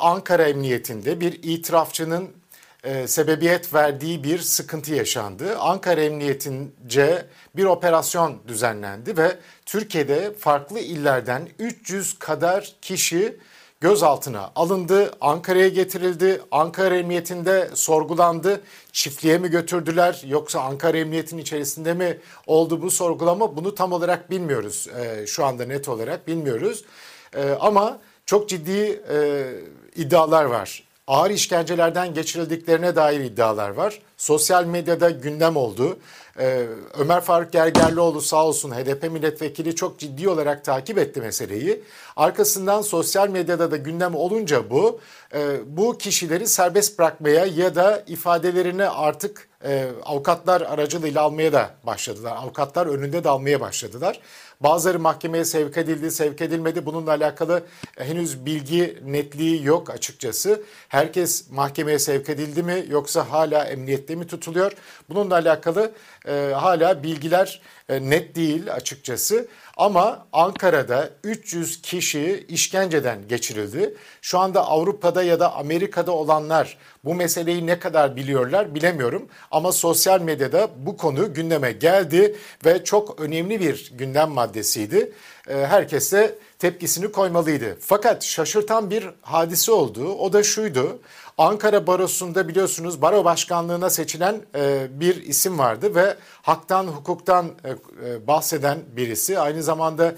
Ankara Emniyetinde bir itirafçının e, sebebiyet verdiği bir sıkıntı yaşandı. Ankara Emniyetince bir operasyon düzenlendi ve Türkiye'de farklı illerden 300 kadar kişi gözaltına alındı, Ankara'ya getirildi, Ankara Emniyetinde sorgulandı. Çiftliğe mi götürdüler yoksa Ankara Emniyetinin içerisinde mi oldu bu sorgulama? Bunu tam olarak bilmiyoruz. E, şu anda net olarak bilmiyoruz. E, ama çok ciddi e, iddialar var. Ağır işkencelerden geçirildiklerine dair iddialar var. Sosyal medyada gündem oldu. Ee, Ömer Faruk Gergerlioğlu sağ olsun HDP milletvekili çok ciddi olarak takip etti meseleyi. Arkasından sosyal medyada da gündem olunca bu, e, bu kişileri serbest bırakmaya ya da ifadelerini artık e, avukatlar aracılığıyla almaya da başladılar. Avukatlar önünde de almaya başladılar. Bazıları mahkemeye sevk edildi, sevk edilmedi. Bununla alakalı henüz bilgi netliği yok açıkçası. Herkes mahkemeye sevk edildi mi yoksa hala emniyette mi tutuluyor? Bununla alakalı e, hala bilgiler e, net değil açıkçası. Ama Ankara'da 300 kişi işkenceden geçirildi. Şu anda Avrupa'da ya da Amerika'da olanlar bu meseleyi ne kadar biliyorlar bilemiyorum. Ama sosyal medyada bu konu gündeme geldi ve çok önemli bir gündem maddesiydi. Ee, herkes de tepkisini koymalıydı. Fakat şaşırtan bir hadise oldu. O da şuydu. Ankara Barosu'nda biliyorsunuz baro başkanlığına seçilen e, bir isim vardı ve haktan hukuktan e, e, bahseden birisi. Aynı zamanda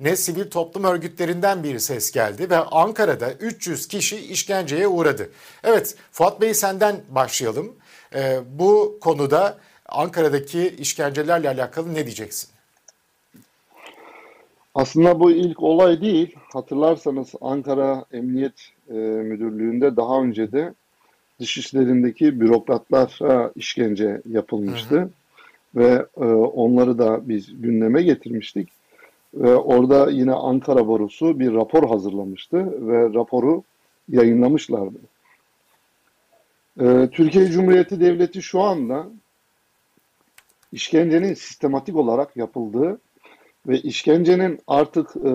ne sivil toplum örgütlerinden bir ses geldi ve Ankara'da 300 kişi işkenceye uğradı. Evet Fuat Bey senden başlayalım. Bu konuda Ankara'daki işkencelerle alakalı ne diyeceksin? Aslında bu ilk olay değil. Hatırlarsanız Ankara Emniyet e, Müdürlüğü'nde daha önce de dışişlerindeki bürokratlara işkence yapılmıştı. Hı hı. Ve e, onları da biz gündeme getirmiştik. Ve orada yine Ankara Barosu bir rapor hazırlamıştı ve raporu yayınlamışlardı. E, Türkiye Cumhuriyeti Devleti şu anda işkencenin sistematik olarak yapıldığı ve işkencenin artık e,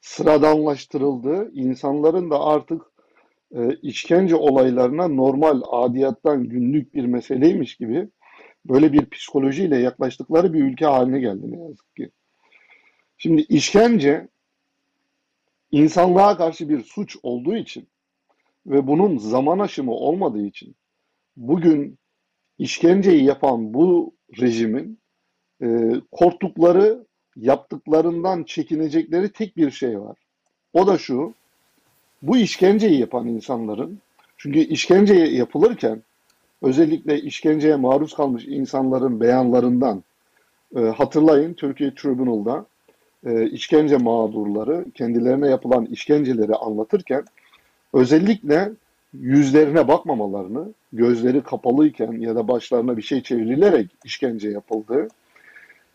sıradanlaştırıldığı, insanların da artık e, işkence olaylarına normal, adiyattan günlük bir meseleymiş gibi böyle bir psikolojiyle yaklaştıkları bir ülke haline geldi ne yazık ki. Şimdi işkence insanlığa karşı bir suç olduğu için ve bunun zaman aşımı olmadığı için bugün işkenceyi yapan bu rejimin e, korktukları, yaptıklarından çekinecekleri tek bir şey var. O da şu, bu işkenceyi yapan insanların, çünkü işkence yapılırken özellikle işkenceye maruz kalmış insanların beyanlarından e, hatırlayın Türkiye Tribunal'da e, işkence mağdurları kendilerine yapılan işkenceleri anlatırken özellikle yüzlerine bakmamalarını, gözleri kapalıyken ya da başlarına bir şey çevrilerek işkence yapıldığı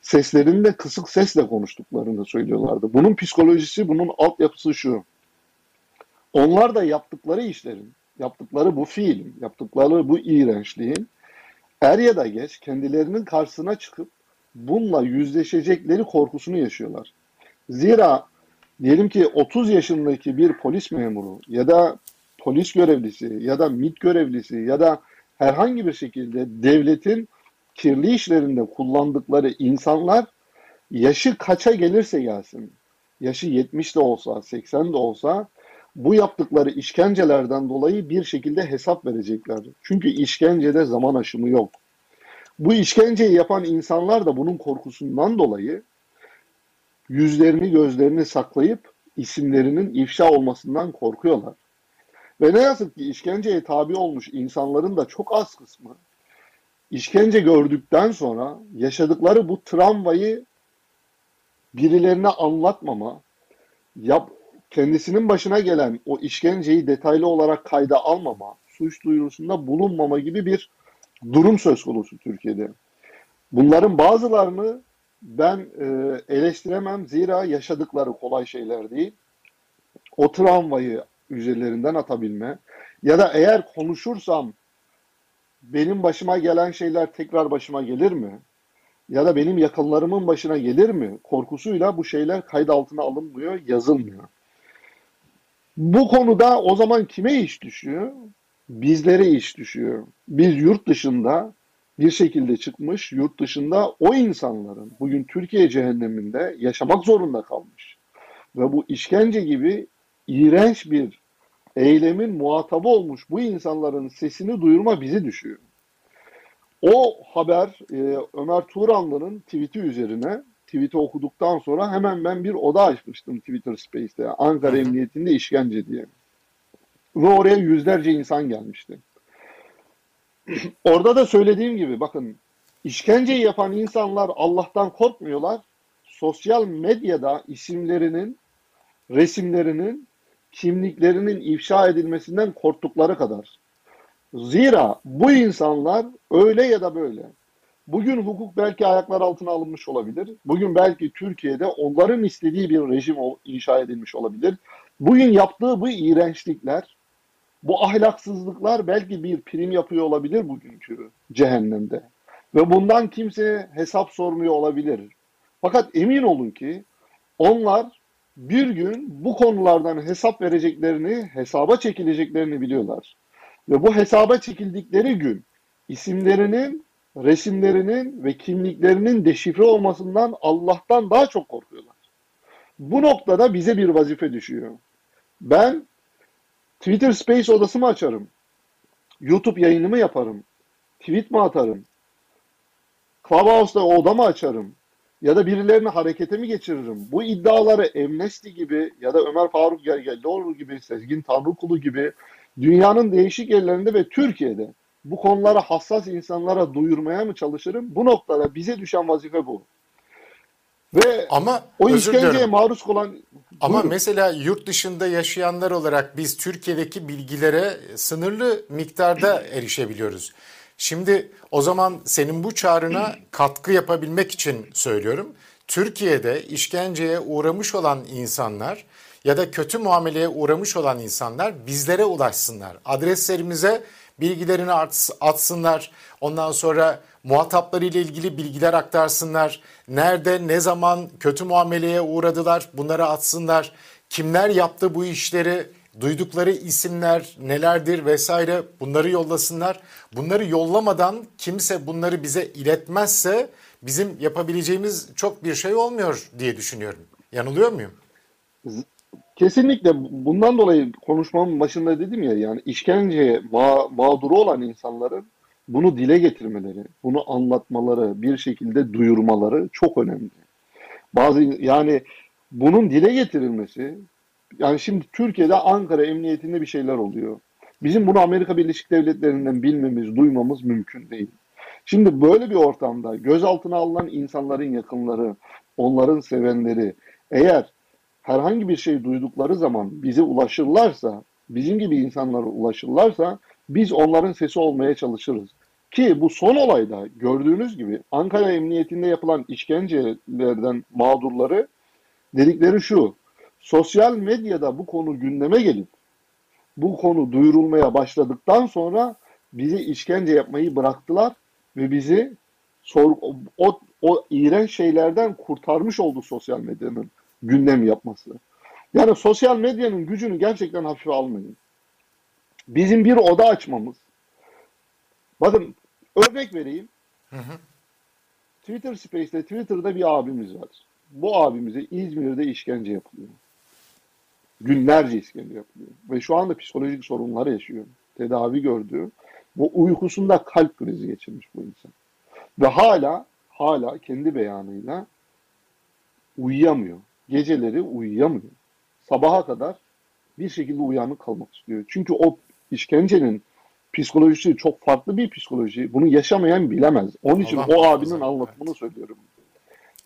seslerinde kısık sesle konuştuklarını söylüyorlardı. Bunun psikolojisi, bunun altyapısı şu. Onlar da yaptıkları işlerin, yaptıkları bu fiilin, yaptıkları bu iğrençliğin er ya da geç kendilerinin karşısına çıkıp bununla yüzleşecekleri korkusunu yaşıyorlar. Zira diyelim ki 30 yaşındaki bir polis memuru ya da polis görevlisi ya da MİT görevlisi ya da herhangi bir şekilde devletin kirli işlerinde kullandıkları insanlar yaşı kaça gelirse gelsin, yaşı 70 de olsa, 80 de olsa bu yaptıkları işkencelerden dolayı bir şekilde hesap verecekler. Çünkü işkencede zaman aşımı yok. Bu işkenceyi yapan insanlar da bunun korkusundan dolayı yüzlerini gözlerini saklayıp isimlerinin ifşa olmasından korkuyorlar. Ve ne yazık ki işkenceye tabi olmuş insanların da çok az kısmı işkence gördükten sonra yaşadıkları bu travmayı birilerine anlatmama, yap, kendisinin başına gelen o işkenceyi detaylı olarak kayda almama, suç duyurusunda bulunmama gibi bir durum söz konusu Türkiye'de. Bunların bazılarını ben e, eleştiremem zira yaşadıkları kolay şeyler değil. O travmayı üzerlerinden atabilme ya da eğer konuşursam benim başıma gelen şeyler tekrar başıma gelir mi? Ya da benim yakınlarımın başına gelir mi? Korkusuyla bu şeyler kayıt altına alınmıyor, yazılmıyor. Bu konuda o zaman kime iş düşüyor? Bizlere iş düşüyor. Biz yurt dışında bir şekilde çıkmış, yurt dışında o insanların bugün Türkiye cehenneminde yaşamak zorunda kalmış. Ve bu işkence gibi iğrenç bir eylemin muhatabı olmuş bu insanların sesini duyurma bize düşüyor. O haber e, Ömer Turanlı'nın tweet'i üzerine tweet'i okuduktan sonra hemen ben bir oda açmıştım Twitter Space'te. Ankara Emniyetinde işkence diye. Ve oraya yüzlerce insan gelmişti. Orada da söylediğim gibi bakın işkenceyi yapan insanlar Allah'tan korkmuyorlar. Sosyal medyada isimlerinin, resimlerinin, kimliklerinin ifşa edilmesinden korktukları kadar. Zira bu insanlar öyle ya da böyle. Bugün hukuk belki ayaklar altına alınmış olabilir. Bugün belki Türkiye'de onların istediği bir rejim inşa edilmiş olabilir. Bugün yaptığı bu iğrençlikler, bu ahlaksızlıklar belki bir prim yapıyor olabilir bugünkü cehennemde. Ve bundan kimse hesap sormuyor olabilir. Fakat emin olun ki onlar bir gün bu konulardan hesap vereceklerini, hesaba çekileceklerini biliyorlar. Ve bu hesaba çekildikleri gün isimlerinin, resimlerinin ve kimliklerinin deşifre olmasından Allah'tan daha çok korkuyorlar. Bu noktada bize bir vazife düşüyor. Ben Twitter Space odasımı açarım. YouTube yayınımı yaparım. Tweet mi atarım? Clubhouse'da odamı açarım. Ya da birilerini harekete mi geçiririm? Bu iddiaları Amnesty gibi ya da Ömer Faruk Gergerlioğlu gibi, Sezgin Tanrıkulu gibi dünyanın değişik yerlerinde ve Türkiye'de bu konulara hassas insanlara duyurmaya mı çalışırım? Bu noktada bize düşen vazife bu. Ve Ama o işkenceye maruz kalan Ama Buyurun. mesela yurt dışında yaşayanlar olarak biz Türkiye'deki bilgilere sınırlı miktarda erişebiliyoruz. Şimdi o zaman senin bu çağrına katkı yapabilmek için söylüyorum. Türkiye'de işkenceye uğramış olan insanlar ya da kötü muameleye uğramış olan insanlar bizlere ulaşsınlar. Adreslerimize bilgilerini ats- atsınlar. Ondan sonra muhataplarıyla ilgili bilgiler aktarsınlar. Nerede, ne zaman kötü muameleye uğradılar bunları atsınlar. Kimler yaptı bu işleri, duydukları isimler nelerdir vesaire bunları yollasınlar. Bunları yollamadan kimse bunları bize iletmezse bizim yapabileceğimiz çok bir şey olmuyor diye düşünüyorum. Yanılıyor muyum? Kesinlikle bundan dolayı konuşmamın başında dedim ya yani işkenceye ma- mağduru olan insanların bunu dile getirmeleri, bunu anlatmaları, bir şekilde duyurmaları çok önemli. Bazı yani bunun dile getirilmesi yani şimdi Türkiye'de Ankara Emniyetinde bir şeyler oluyor. Bizim bunu Amerika Birleşik Devletleri'nden bilmemiz, duymamız mümkün değil. Şimdi böyle bir ortamda gözaltına alınan insanların yakınları, onların sevenleri eğer herhangi bir şey duydukları zaman bize ulaşırlarsa, bizim gibi insanlara ulaşırlarsa biz onların sesi olmaya çalışırız. Ki bu son olayda gördüğünüz gibi Ankara Emniyetinde yapılan işkencelerden mağdurları dedikleri şu. Sosyal medyada bu konu gündeme gelip bu konu duyurulmaya başladıktan sonra bize işkence yapmayı bıraktılar ve bizi sor, o, o iğrenç şeylerden kurtarmış oldu sosyal medyanın gündem yapması. Yani sosyal medyanın gücünü gerçekten hafife almayın. Bizim bir oda açmamız. Bakın örnek vereyim. Twitter Space'te Twitter'da bir abimiz var. Bu abimize İzmir'de işkence yapılıyor. Günlerce işkence yapılıyor. Ve şu anda psikolojik sorunlar yaşıyor. Tedavi gördü. Bu uykusunda kalp krizi geçirmiş bu insan. Ve hala hala kendi beyanıyla uyuyamıyor. Geceleri uyuyamıyor. Sabaha kadar bir şekilde uyanık kalmak istiyor. Çünkü o işkencenin psikolojisi çok farklı bir psikoloji. Bunu yaşamayan bilemez. Onun için Allah o abinin anlatımını söylüyorum.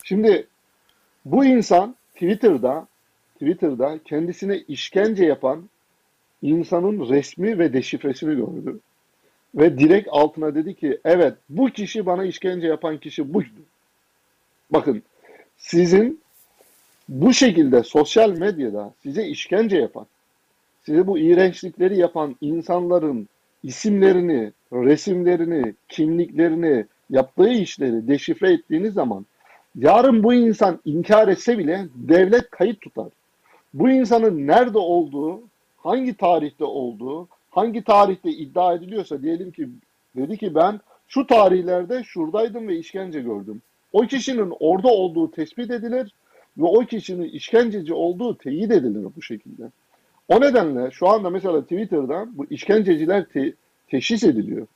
Şimdi bu insan Twitter'da Twitter'da kendisine işkence yapan insanın resmi ve deşifresini gördü. Ve direkt altına dedi ki evet bu kişi bana işkence yapan kişi buydu. Bakın sizin bu şekilde sosyal medyada size işkence yapan, size bu iğrençlikleri yapan insanların isimlerini, resimlerini, kimliklerini, yaptığı işleri deşifre ettiğiniz zaman yarın bu insan inkar etse bile devlet kayıt tutar. Bu insanın nerede olduğu hangi tarihte olduğu, hangi tarihte iddia ediliyorsa diyelim ki dedi ki ben şu tarihlerde şuradaydım ve işkence gördüm. O kişinin orada olduğu tespit edilir ve o kişinin işkenceci olduğu teyit edilir bu şekilde. O nedenle şu anda mesela Twitter'da bu işkenceciler te- teşhis ediliyor.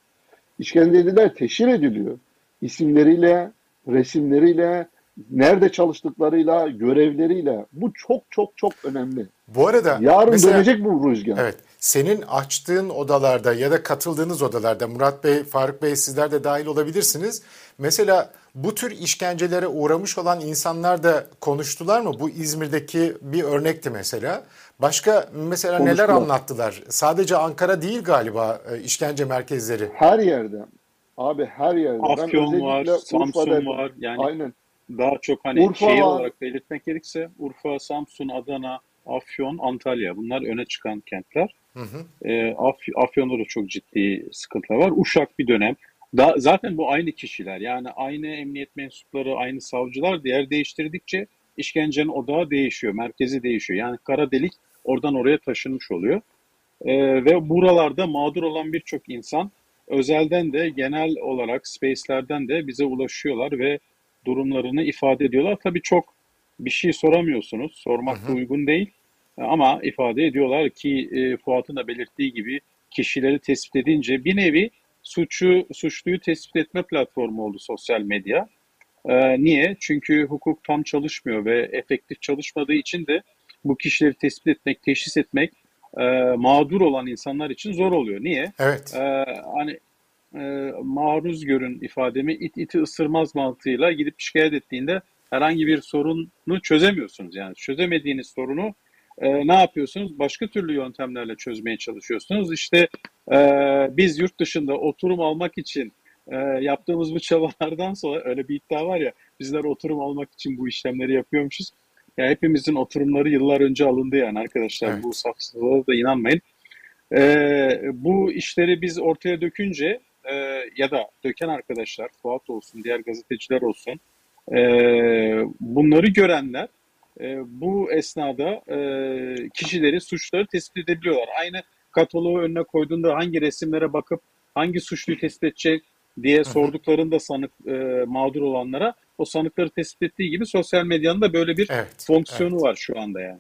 İşkenceciler teşhir ediliyor. İsimleriyle, resimleriyle, nerede çalıştıklarıyla, görevleriyle. Bu çok çok çok önemli. Bu arada Yarın mesela, dönecek bu rüzgar. Evet. Senin açtığın odalarda ya da katıldığınız odalarda Murat Bey, Faruk Bey sizler de dahil olabilirsiniz. Mesela bu tür işkencelere uğramış olan insanlar da konuştular mı? Bu İzmir'deki bir örnekti mesela. Başka mesela Konuştular. neler anlattılar? Sadece Ankara değil galiba e, işkence merkezleri. Her yerde. Abi her yerde. Ben Afyon var, Samsun Urfa'da- var. Yani Aynen. Daha çok hani Urfa şehir var. olarak belirtmek gerekirse Urfa, Samsun, Adana, Afyon, Antalya bunlar öne çıkan kentler. Hı hı. Ee, Af- Afyon'da da çok ciddi sıkıntılar var. Uşak bir dönem. Da, zaten bu aynı kişiler. Yani aynı emniyet mensupları, aynı savcılar yer değiştirdikçe işkencenin odağı değişiyor, merkezi değişiyor. Yani kara delik oradan oraya taşınmış oluyor. Ee, ve buralarda mağdur olan birçok insan özelden de genel olarak space'lerden de bize ulaşıyorlar ve durumlarını ifade ediyorlar. Tabii çok bir şey soramıyorsunuz. Sormak da uygun değil. Ama ifade ediyorlar ki e, Fuat'ın da belirttiği gibi kişileri tespit edince bir nevi suçu suçluyu tespit etme platformu oldu sosyal medya. Ee, niye? Çünkü hukuk tam çalışmıyor ve efektif çalışmadığı için de bu kişileri tespit etmek, teşhis etmek e, mağdur olan insanlar için zor oluyor. Niye? Evet. Ee, hani e, maruz görün ifademi it iti ısırmaz mantığıyla gidip şikayet ettiğinde herhangi bir sorunu çözemiyorsunuz. Yani çözemediğiniz sorunu e, ne yapıyorsunuz? Başka türlü yöntemlerle çözmeye çalışıyorsunuz. İşte e, biz yurt dışında oturum almak için e, yaptığımız bu çabalardan sonra öyle bir iddia var ya bizler oturum almak için bu işlemleri yapıyormuşuz. Ya hepimizin oturumları yıllar önce alındı yani arkadaşlar. Evet. Bu safsızlığa da inanmayın. Ee, bu işleri biz ortaya dökünce e, ya da döken arkadaşlar, Fuat olsun, diğer gazeteciler olsun, e, bunları görenler e, bu esnada e, kişileri, suçları tespit edebiliyorlar. Aynı kataloğu önüne koyduğunda hangi resimlere bakıp hangi suçluyu tespit edecek diye sorduklarında sanık e, mağdur olanlara o sanıkları tespit ettiği gibi sosyal medyanın da böyle bir Evet. fonksiyonu var şu anda yani.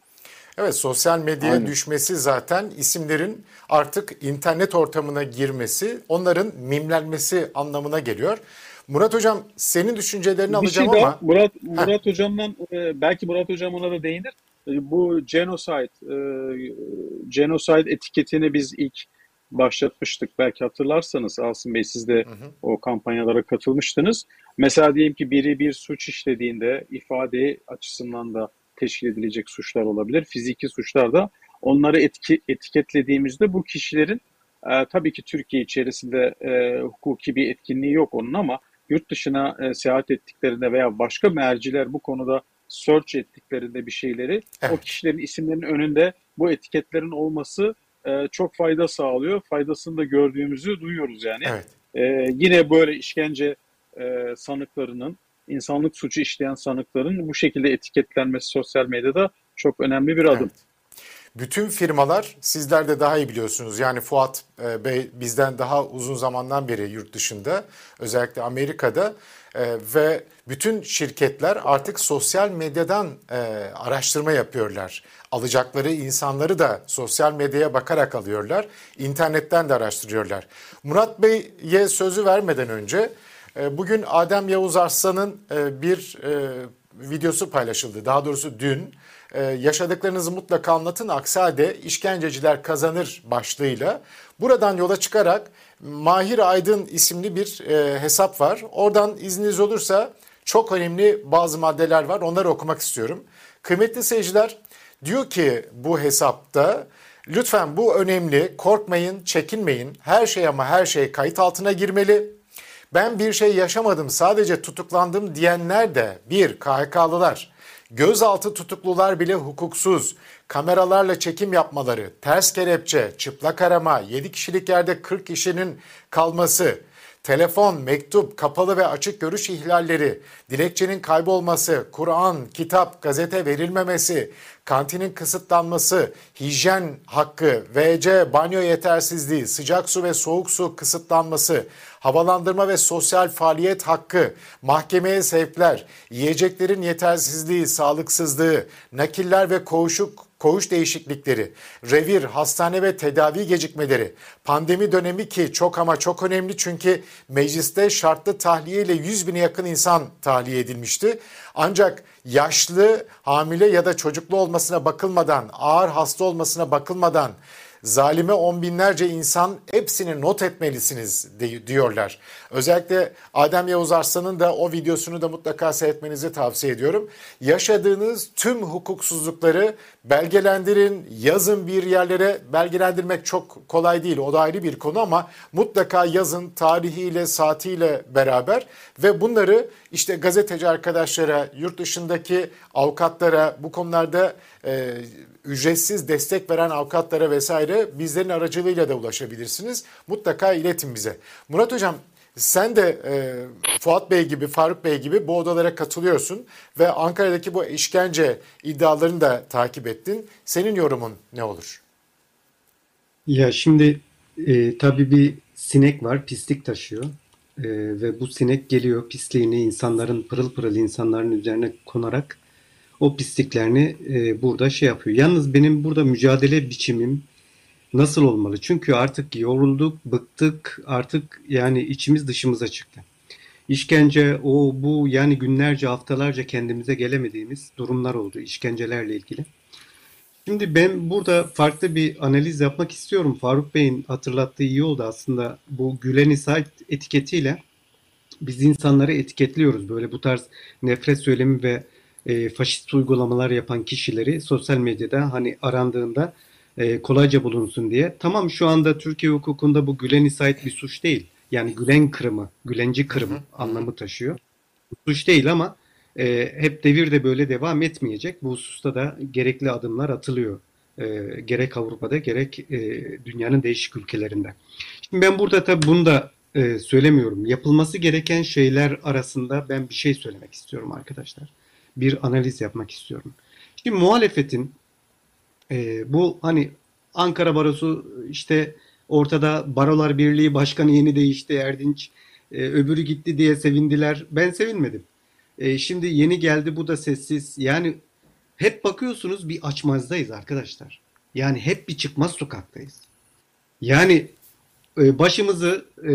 Evet sosyal medyaya Aynen. düşmesi zaten isimlerin artık internet ortamına girmesi, onların mimlenmesi anlamına geliyor. Murat Hocam senin düşüncelerini Bir alacağım şey daha, ama Murat, Murat Hocam'dan e, belki Murat Hocam ona da değinir. E, Bu genocide, e, genocide etiketini biz ilk başlatmıştık. Belki hatırlarsanız Asım Bey siz de o kampanyalara katılmıştınız. Mesela diyelim ki biri bir suç işlediğinde ifade açısından da teşkil edilecek suçlar olabilir. Fiziki suçlar da onları etki, etiketlediğimizde bu kişilerin e, tabii ki Türkiye içerisinde e, hukuki bir etkinliği yok onun ama yurt dışına e, seyahat ettiklerinde veya başka merciler bu konuda search ettiklerinde bir şeyleri o Evet. kişilerin isimlerinin önünde bu etiketlerin olması e, çok fayda sağlıyor. Faydasını da gördüğümüzü duyuyoruz yani. evet. Ee, yine böyle işkence e, sanıklarının, insanlık suçu işleyen sanıkların bu şekilde etiketlenmesi sosyal medyada çok önemli bir adım. Evet. Bütün firmalar sizler de daha iyi biliyorsunuz. Yani Fuat e, Bey bizden daha uzun zamandan beri yurt dışında özellikle Amerika'da e, ve bütün şirketler artık sosyal medyadan e, araştırma yapıyorlar. Alacakları insanları da sosyal medyaya bakarak alıyorlar. İnternetten de araştırıyorlar. Murat Bey'e sözü vermeden önce bugün Adem Yavuz Arslan'ın e, bir e, videosu paylaşıldı. Daha doğrusu dün e, yaşadıklarınızı mutlaka anlatın. Aksi halde işkenceciler kazanır başlığıyla. Buradan yola çıkarak Mahir Aydın isimli bir e, hesap var. Oradan izniniz olursa çok önemli bazı maddeler var. Onları okumak istiyorum. Kıymetli seyirciler diyor ki bu hesapta lütfen bu önemli korkmayın çekinmeyin her şey ama her şey kayıt altına girmeli. Ben bir şey yaşamadım sadece tutuklandım diyenler de bir KHK'lılar, gözaltı tutuklular bile hukuksuz, kameralarla çekim yapmaları, ters kelepçe, çıplak arama, 7 kişilik yerde 40 kişinin kalması, telefon, mektup, kapalı ve açık görüş ihlalleri, dilekçenin kaybolması, Kur'an, kitap, gazete verilmemesi, kantinin kısıtlanması, hijyen hakkı, WC, banyo yetersizliği, sıcak su ve soğuk su kısıtlanması, havalandırma ve sosyal faaliyet hakkı, mahkemeye sevkler, yiyeceklerin yetersizliği, sağlıksızlığı, nakiller ve koğuşuk koğuş değişiklikleri, revir, hastane ve tedavi gecikmeleri, pandemi dönemi ki çok ama çok önemli çünkü mecliste şartlı tahliye ile 100 bine yakın insan tahliye edilmişti. Ancak yaşlı, hamile ya da çocuklu olmasına bakılmadan, ağır hasta olmasına bakılmadan zalime on binlerce insan hepsini not etmelisiniz diyorlar. Özellikle Adem Yavuz Arslan'ın da o videosunu da mutlaka seyretmenizi tavsiye ediyorum. Yaşadığınız tüm hukuksuzlukları belgelendirin, yazın bir yerlere. Belgelendirmek çok kolay değil, o da ayrı bir konu ama mutlaka yazın tarihiyle, saatiyle beraber ve bunları işte gazeteci arkadaşlara, yurt dışındaki avukatlara bu konularda e, ücretsiz destek veren avukatlara vesaire bizlerin aracılığıyla da ulaşabilirsiniz. Mutlaka iletin bize. Murat Hocam sen de e, Fuat Bey gibi, Faruk Bey gibi bu odalara katılıyorsun ve Ankara'daki bu işkence iddialarını da takip ettin. Senin yorumun ne olur? Ya şimdi e, tabii bir sinek var, pislik taşıyor. E, ve bu sinek geliyor, pisliğini insanların, pırıl pırıl insanların üzerine konarak o pisliklerini e, burada şey yapıyor. Yalnız benim burada mücadele biçimim nasıl olmalı? Çünkü artık yorulduk, bıktık, artık yani içimiz dışımıza çıktı. İşkence, o bu yani günlerce, haftalarca kendimize gelemediğimiz durumlar oldu işkencelerle ilgili. Şimdi ben burada farklı bir analiz yapmak istiyorum. Faruk Bey'in hatırlattığı iyi oldu aslında. Bu Gülen İsait etiketiyle biz insanları etiketliyoruz. Böyle bu tarz nefret söylemi ve e, faşist uygulamalar yapan kişileri sosyal medyada hani arandığında e, kolayca bulunsun diye. Tamam şu anda Türkiye hukukunda bu Gülen'i ait bir suç değil. Yani Gülen kırımı, Gülenci kırımı hı hı. anlamı taşıyor. Bu suç değil ama e, hep devir de böyle devam etmeyecek. Bu hususta da gerekli adımlar atılıyor. E, gerek Avrupa'da gerek e, dünyanın değişik ülkelerinde. Şimdi ben burada tabii bunu da e, söylemiyorum. Yapılması gereken şeyler arasında ben bir şey söylemek istiyorum arkadaşlar bir analiz yapmak istiyorum. Şimdi muhalefetin e, bu hani Ankara Barosu işte ortada Barolar Birliği Başkanı yeni değişti Erdinç e, öbürü gitti diye sevindiler. Ben sevinmedim. E, şimdi yeni geldi bu da sessiz. Yani hep bakıyorsunuz bir açmazdayız arkadaşlar. Yani hep bir çıkmaz sokaktayız. Yani e, başımızı e,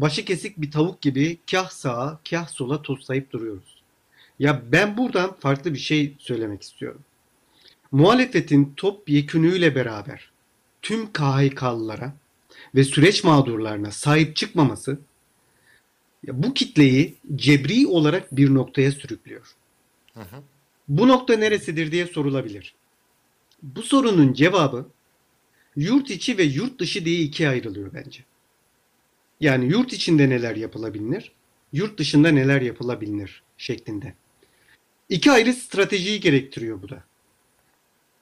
başı kesik bir tavuk gibi kah sağa kah sola toslayıp duruyoruz. Ya ben buradan farklı bir şey söylemek istiyorum. Muhalefetin top yekünüyle beraber tüm KHK'lılara ve süreç mağdurlarına sahip çıkmaması bu kitleyi cebri olarak bir noktaya sürüklüyor. Hı hı. Bu nokta neresidir diye sorulabilir. Bu sorunun cevabı yurt içi ve yurt dışı diye ikiye ayrılıyor bence. Yani yurt içinde neler yapılabilir, yurt dışında neler yapılabilir şeklinde. İki ayrı stratejiyi gerektiriyor bu da.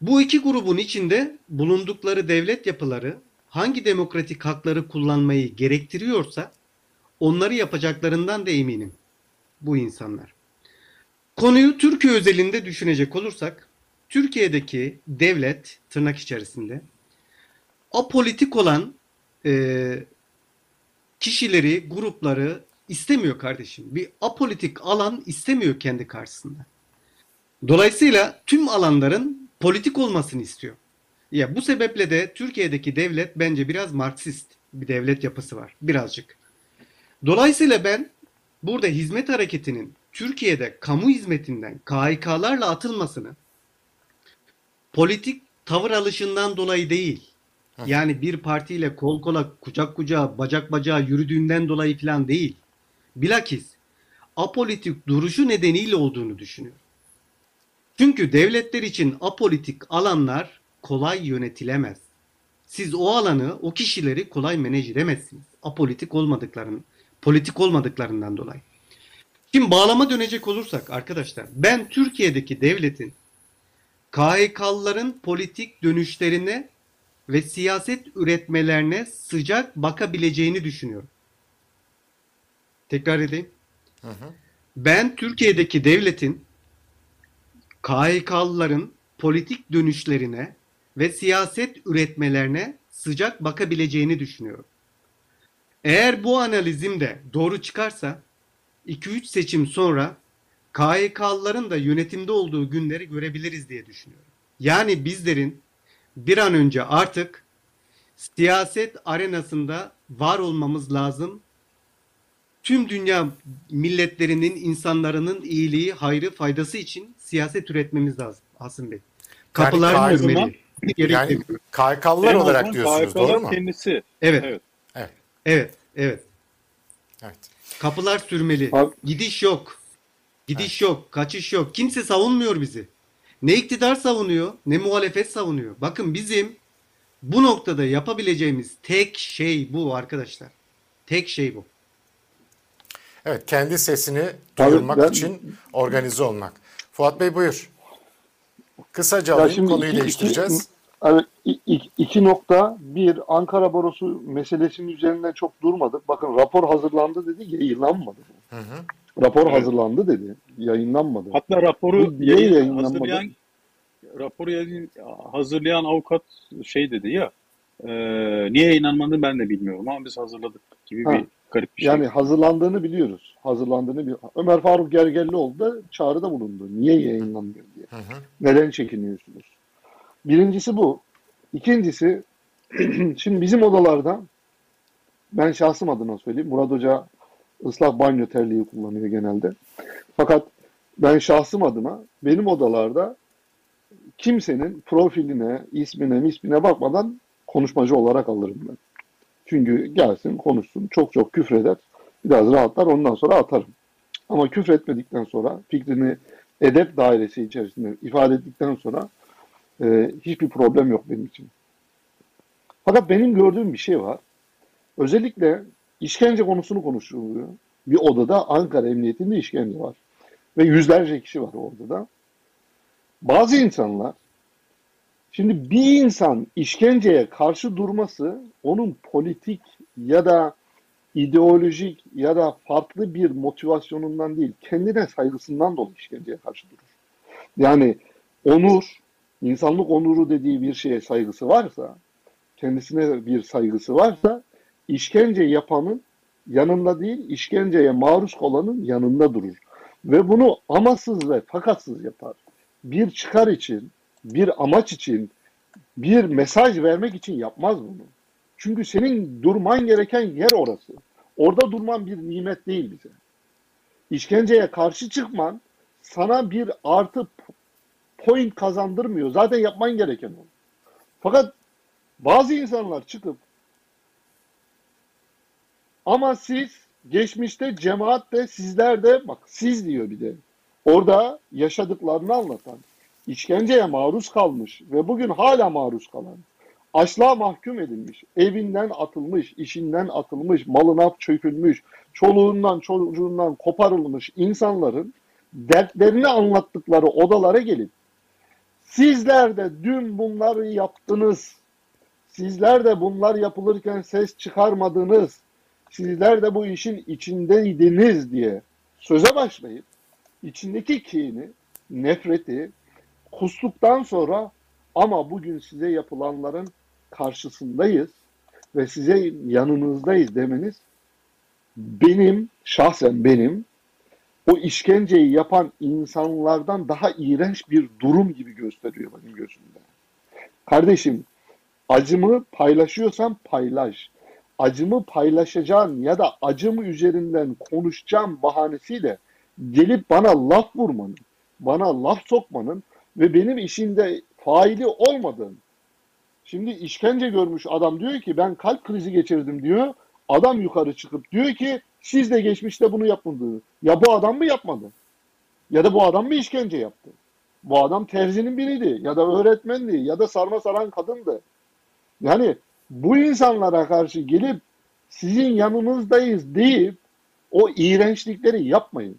Bu iki grubun içinde bulundukları devlet yapıları hangi demokratik hakları kullanmayı gerektiriyorsa onları yapacaklarından da eminim bu insanlar. Konuyu Türkiye özelinde düşünecek olursak Türkiye'deki devlet tırnak içerisinde apolitik olan e, kişileri, grupları istemiyor kardeşim. Bir apolitik alan istemiyor kendi karşısında. Dolayısıyla tüm alanların politik olmasını istiyor. Ya bu sebeple de Türkiye'deki devlet bence biraz Marksist bir devlet yapısı var birazcık. Dolayısıyla ben burada hizmet hareketinin Türkiye'de kamu hizmetinden KHK'larla atılmasını politik tavır alışından dolayı değil. Yani bir partiyle kol kola, kucak kucağa, bacak bacağa yürüdüğünden dolayı falan değil. Bilakis apolitik duruşu nedeniyle olduğunu düşünüyorum. Çünkü devletler için apolitik alanlar kolay yönetilemez. Siz o alanı, o kişileri kolay menaj edemezsiniz. Apolitik olmadıklarının, politik olmadıklarından dolayı. Şimdi bağlama dönecek olursak arkadaşlar, ben Türkiye'deki devletin KHK'lıların politik dönüşlerine ve siyaset üretmelerine sıcak bakabileceğini düşünüyorum. Tekrar edeyim. Ben Türkiye'deki devletin KHK'lıların politik dönüşlerine ve siyaset üretmelerine sıcak bakabileceğini düşünüyorum. Eğer bu analizim de doğru çıkarsa 2-3 seçim sonra KHK'lıların da yönetimde olduğu günleri görebiliriz diye düşünüyorum. Yani bizlerin bir an önce artık siyaset arenasında var olmamız lazım. Tüm dünya milletlerinin, insanların iyiliği, hayrı, faydası için siyaset üretmemiz lazım Asım Bey. Kapılar Yani Gerek Yani. KHK'lılar olarak diyorsunuz KHK'lar doğru mu? kendisi. Evet, Evet. Evet. evet, evet. Evet. Kapılar sürmeli. Abi- Gidiş yok. Gidiş yok, kaçış yok. Kimse savunmuyor bizi. Ne iktidar savunuyor, ne muhalefet savunuyor. Bakın bizim bu noktada yapabileceğimiz tek şey bu arkadaşlar. Tek şey bu. Evet, kendi sesini Tabii duyurmak ben- için organize olmak. Fuat Bey buyur. Kısaca Ya alayım, konuyu iki- değiştireceğiz. iki- Evet, i- i- iki nokta. Bir, Ankara Barosu meselesinin üzerinden çok durmadık. Bakın rapor hazırlandı dedi, yayınlanmadı. Hı hı. Rapor Evet. hazırlandı dedi, yayınlanmadı. Hatta raporu Bu yayın- yayınlanmadı? hazırlayan raporu yayın- hazırlayan avukat şey dedi ya e, niye yayınlanmadığını ben de bilmiyorum ama biz hazırladık gibi Ha. bir garip bir şey. Yani hazırlandığını biliyoruz. Hazırlandığını bir Ömer Faruk Gergerlioğlu da çağrıda bulundu. Niye yayınlanmıyor diye. Hı hı. Neden çekiniyorsunuz? Birincisi bu. İkincisi şimdi bizim odalarda ben şahsım adına söyleyeyim. Murat Hoca ıslak banyo terliği kullanıyor genelde. Fakat ben şahsım adına benim odalarda kimsenin profiline, ismine, ismine bakmadan konuşmacı olarak alırım ben. Çünkü gelsin, konuşsun, çok çok küfreder. Biraz rahatlar, ondan sonra atarım. Ama küfretmedikten sonra, fikrini edep dairesi içerisinde ifade ettikten sonra e, hiçbir problem yok benim için. Fakat benim gördüğüm bir şey var. Özellikle işkence konusunu konuşuluyor. Bir odada Ankara Emniyetinde işkence var. Ve yüzlerce kişi var o odada. Bazı insanlar Şimdi bir insan işkenceye karşı durması onun politik ya da ideolojik ya da farklı bir motivasyonundan değil, kendine saygısından dolayı işkenceye karşı durur. Yani onur, insanlık onuru dediği bir şeye saygısı varsa, kendisine bir saygısı varsa, işkence yapanın yanında değil, işkenceye maruz kalanın yanında durur. Ve bunu amasız ve fakatsız yapar. Bir çıkar için, bir amaç için, bir mesaj vermek için yapmaz bunu. Çünkü senin durman gereken yer orası. Orada durman bir nimet değil bize. İşkenceye karşı çıkman sana bir artı point kazandırmıyor. Zaten yapman gereken o. Fakat bazı insanlar çıkıp ama siz geçmişte cemaat de sizler de bak siz diyor bir de. Orada yaşadıklarını anlatan işkenceye maruz kalmış ve bugün hala maruz kalan, açlığa mahkum edilmiş, evinden atılmış, işinden atılmış, malına çökülmüş, çoluğundan çocuğundan koparılmış insanların dertlerini anlattıkları odalara gelip sizler de dün bunları yaptınız, sizler de bunlar yapılırken ses çıkarmadınız, sizler de bu işin içindeydiniz diye söze başlayıp içindeki kini, nefreti, kustuktan sonra ama bugün size yapılanların karşısındayız ve size yanınızdayız demeniz benim şahsen benim o işkenceyi yapan insanlardan daha iğrenç bir durum gibi gösteriyor benim gözümde. Kardeşim acımı paylaşıyorsan paylaş. Acımı paylaşacağın ya da acımı üzerinden konuşacağım bahanesiyle gelip bana laf vurmanın, bana laf sokmanın ve benim işimde faili olmadığım. Şimdi işkence görmüş adam diyor ki ben kalp krizi geçirdim diyor. Adam yukarı çıkıp diyor ki siz de geçmişte bunu yapmadınız. Ya bu adam mı yapmadı? Ya da bu adam mı işkence yaptı? Bu adam terzinin biriydi ya da öğretmendi ya da sarma saran kadındı. Yani bu insanlara karşı gelip sizin yanınızdayız deyip o iğrençlikleri yapmayın.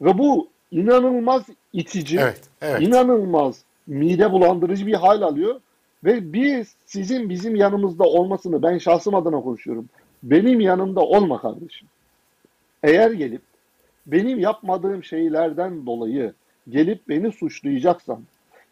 Ve bu inanılmaz itici, Evet, evet. inanılmaz mide bulandırıcı bir hal alıyor. Ve biz sizin bizim yanımızda olmasını ben şahsım adına konuşuyorum. Benim yanımda olma kardeşim. eğer gelip benim yapmadığım şeylerden dolayı gelip beni suçlayacaksan,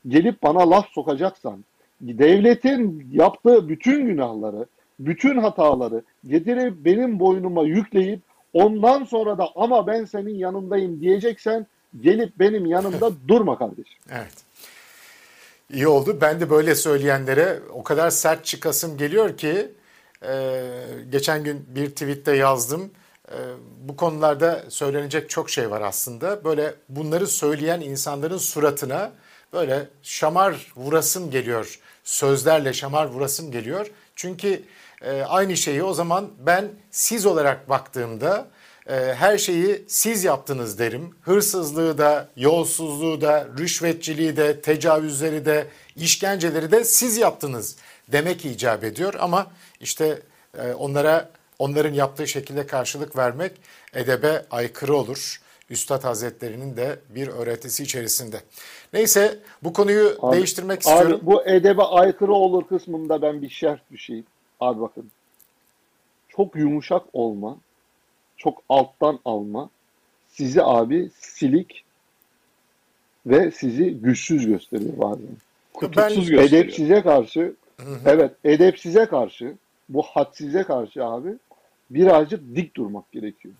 gelip bana laf sokacaksan, devletin yaptığı bütün günahları, bütün hataları getirip benim boynuma yükleyip ondan sonra da ama ben senin yanındayım diyeceksen gelip benim yanımda durma kardeşim. Evet. İyi oldu. Ben de böyle söyleyenlere o kadar sert çıkasım geliyor ki e, geçen gün bir tweette yazdım. E, bu konularda söylenecek çok şey var aslında. Böyle bunları söyleyen insanların suratına böyle şamar vurasım geliyor. Sözlerle şamar vurasım geliyor. Çünkü e, aynı şeyi o zaman ben siz olarak baktığımda her şeyi siz yaptınız derim. Hırsızlığı da, yolsuzluğu da, rüşvetçiliği de, tecavüzleri de, işkenceleri de siz yaptınız demek icap ediyor. Ama işte e, onlara onların yaptığı şekilde karşılık vermek edebe aykırı olur. Üstad Hazretleri'nin de bir öğretisi içerisinde. Neyse bu konuyu Abi- değiştirmek istiyorum. Abi bu edebe aykırı olur kısmında ben bir şerh düşeyim. Abi bakın. Çok yumuşak olma, çok alttan alma sizi abi silik ve sizi güçsüz gösteriyor bazen. Kutuksuz Ben- gösteriyor. Edepsize karşı, evet edepsize karşı, bu hadsize karşı abi birazcık dik durmak gerekiyor.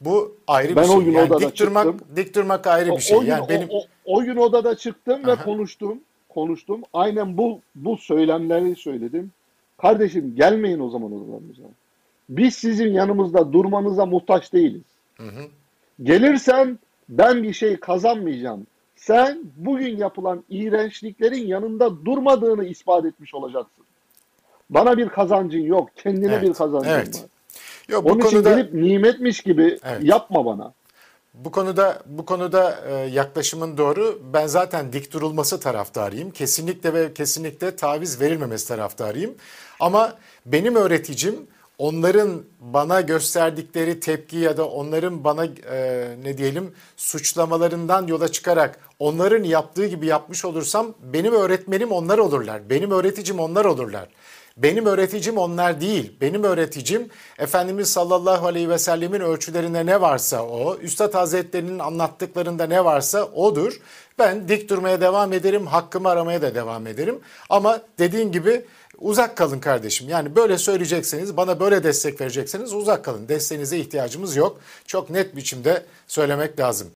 Bu ayrı Ben bir şey. o gün yani odada dik durmak, çıktım. dik durmak ayrı O, bir şey. o gün, yani o- benim o, o gün odada çıktım ve Aha. konuştum. Konuştum. Aynen bu bu söylemleri söyledim. Kardeşim gelmeyin o zaman odalarımıza. Biz sizin yanımızda durmanıza muhtaç değiliz. Gelirsen ben bir şey kazanmayacağım. Sen bugün yapılan iğrençliklerin yanında durmadığını ispat etmiş olacaksın. Bana bir kazancın yok. Kendine Evet, bir kazancın evet. var. Yok, bu Onun için konuda gelip nimetmiş gibi Evet. yapma bana. Bu konuda bu konuda e, yaklaşımın doğru. Ben zaten dik durulması taraftarıyım. Kesinlikle ve kesinlikle taviz verilmemesi taraftarıyım. Ama benim öğreticim onların bana gösterdikleri tepki ya da onların bana e, ne diyelim suçlamalarından yola çıkarak onların yaptığı gibi yapmış olursam benim öğretmenim onlar olurlar. Benim öğreticim onlar olurlar. Benim öğreticim onlar değil. Benim öğreticim Efendimiz sallallahu aleyhi ve sellemin ölçülerinde ne varsa o, Üstad Hazretleri'nin anlattıklarında ne varsa odur. Ben dik durmaya devam ederim, hakkımı aramaya da devam ederim. Ama dediğin gibi uzak kalın kardeşim. Yani böyle söyleyecekseniz, bana böyle destek verecekseniz uzak kalın. Desteğinize ihtiyacımız yok. Çok net biçimde söylemek lazım.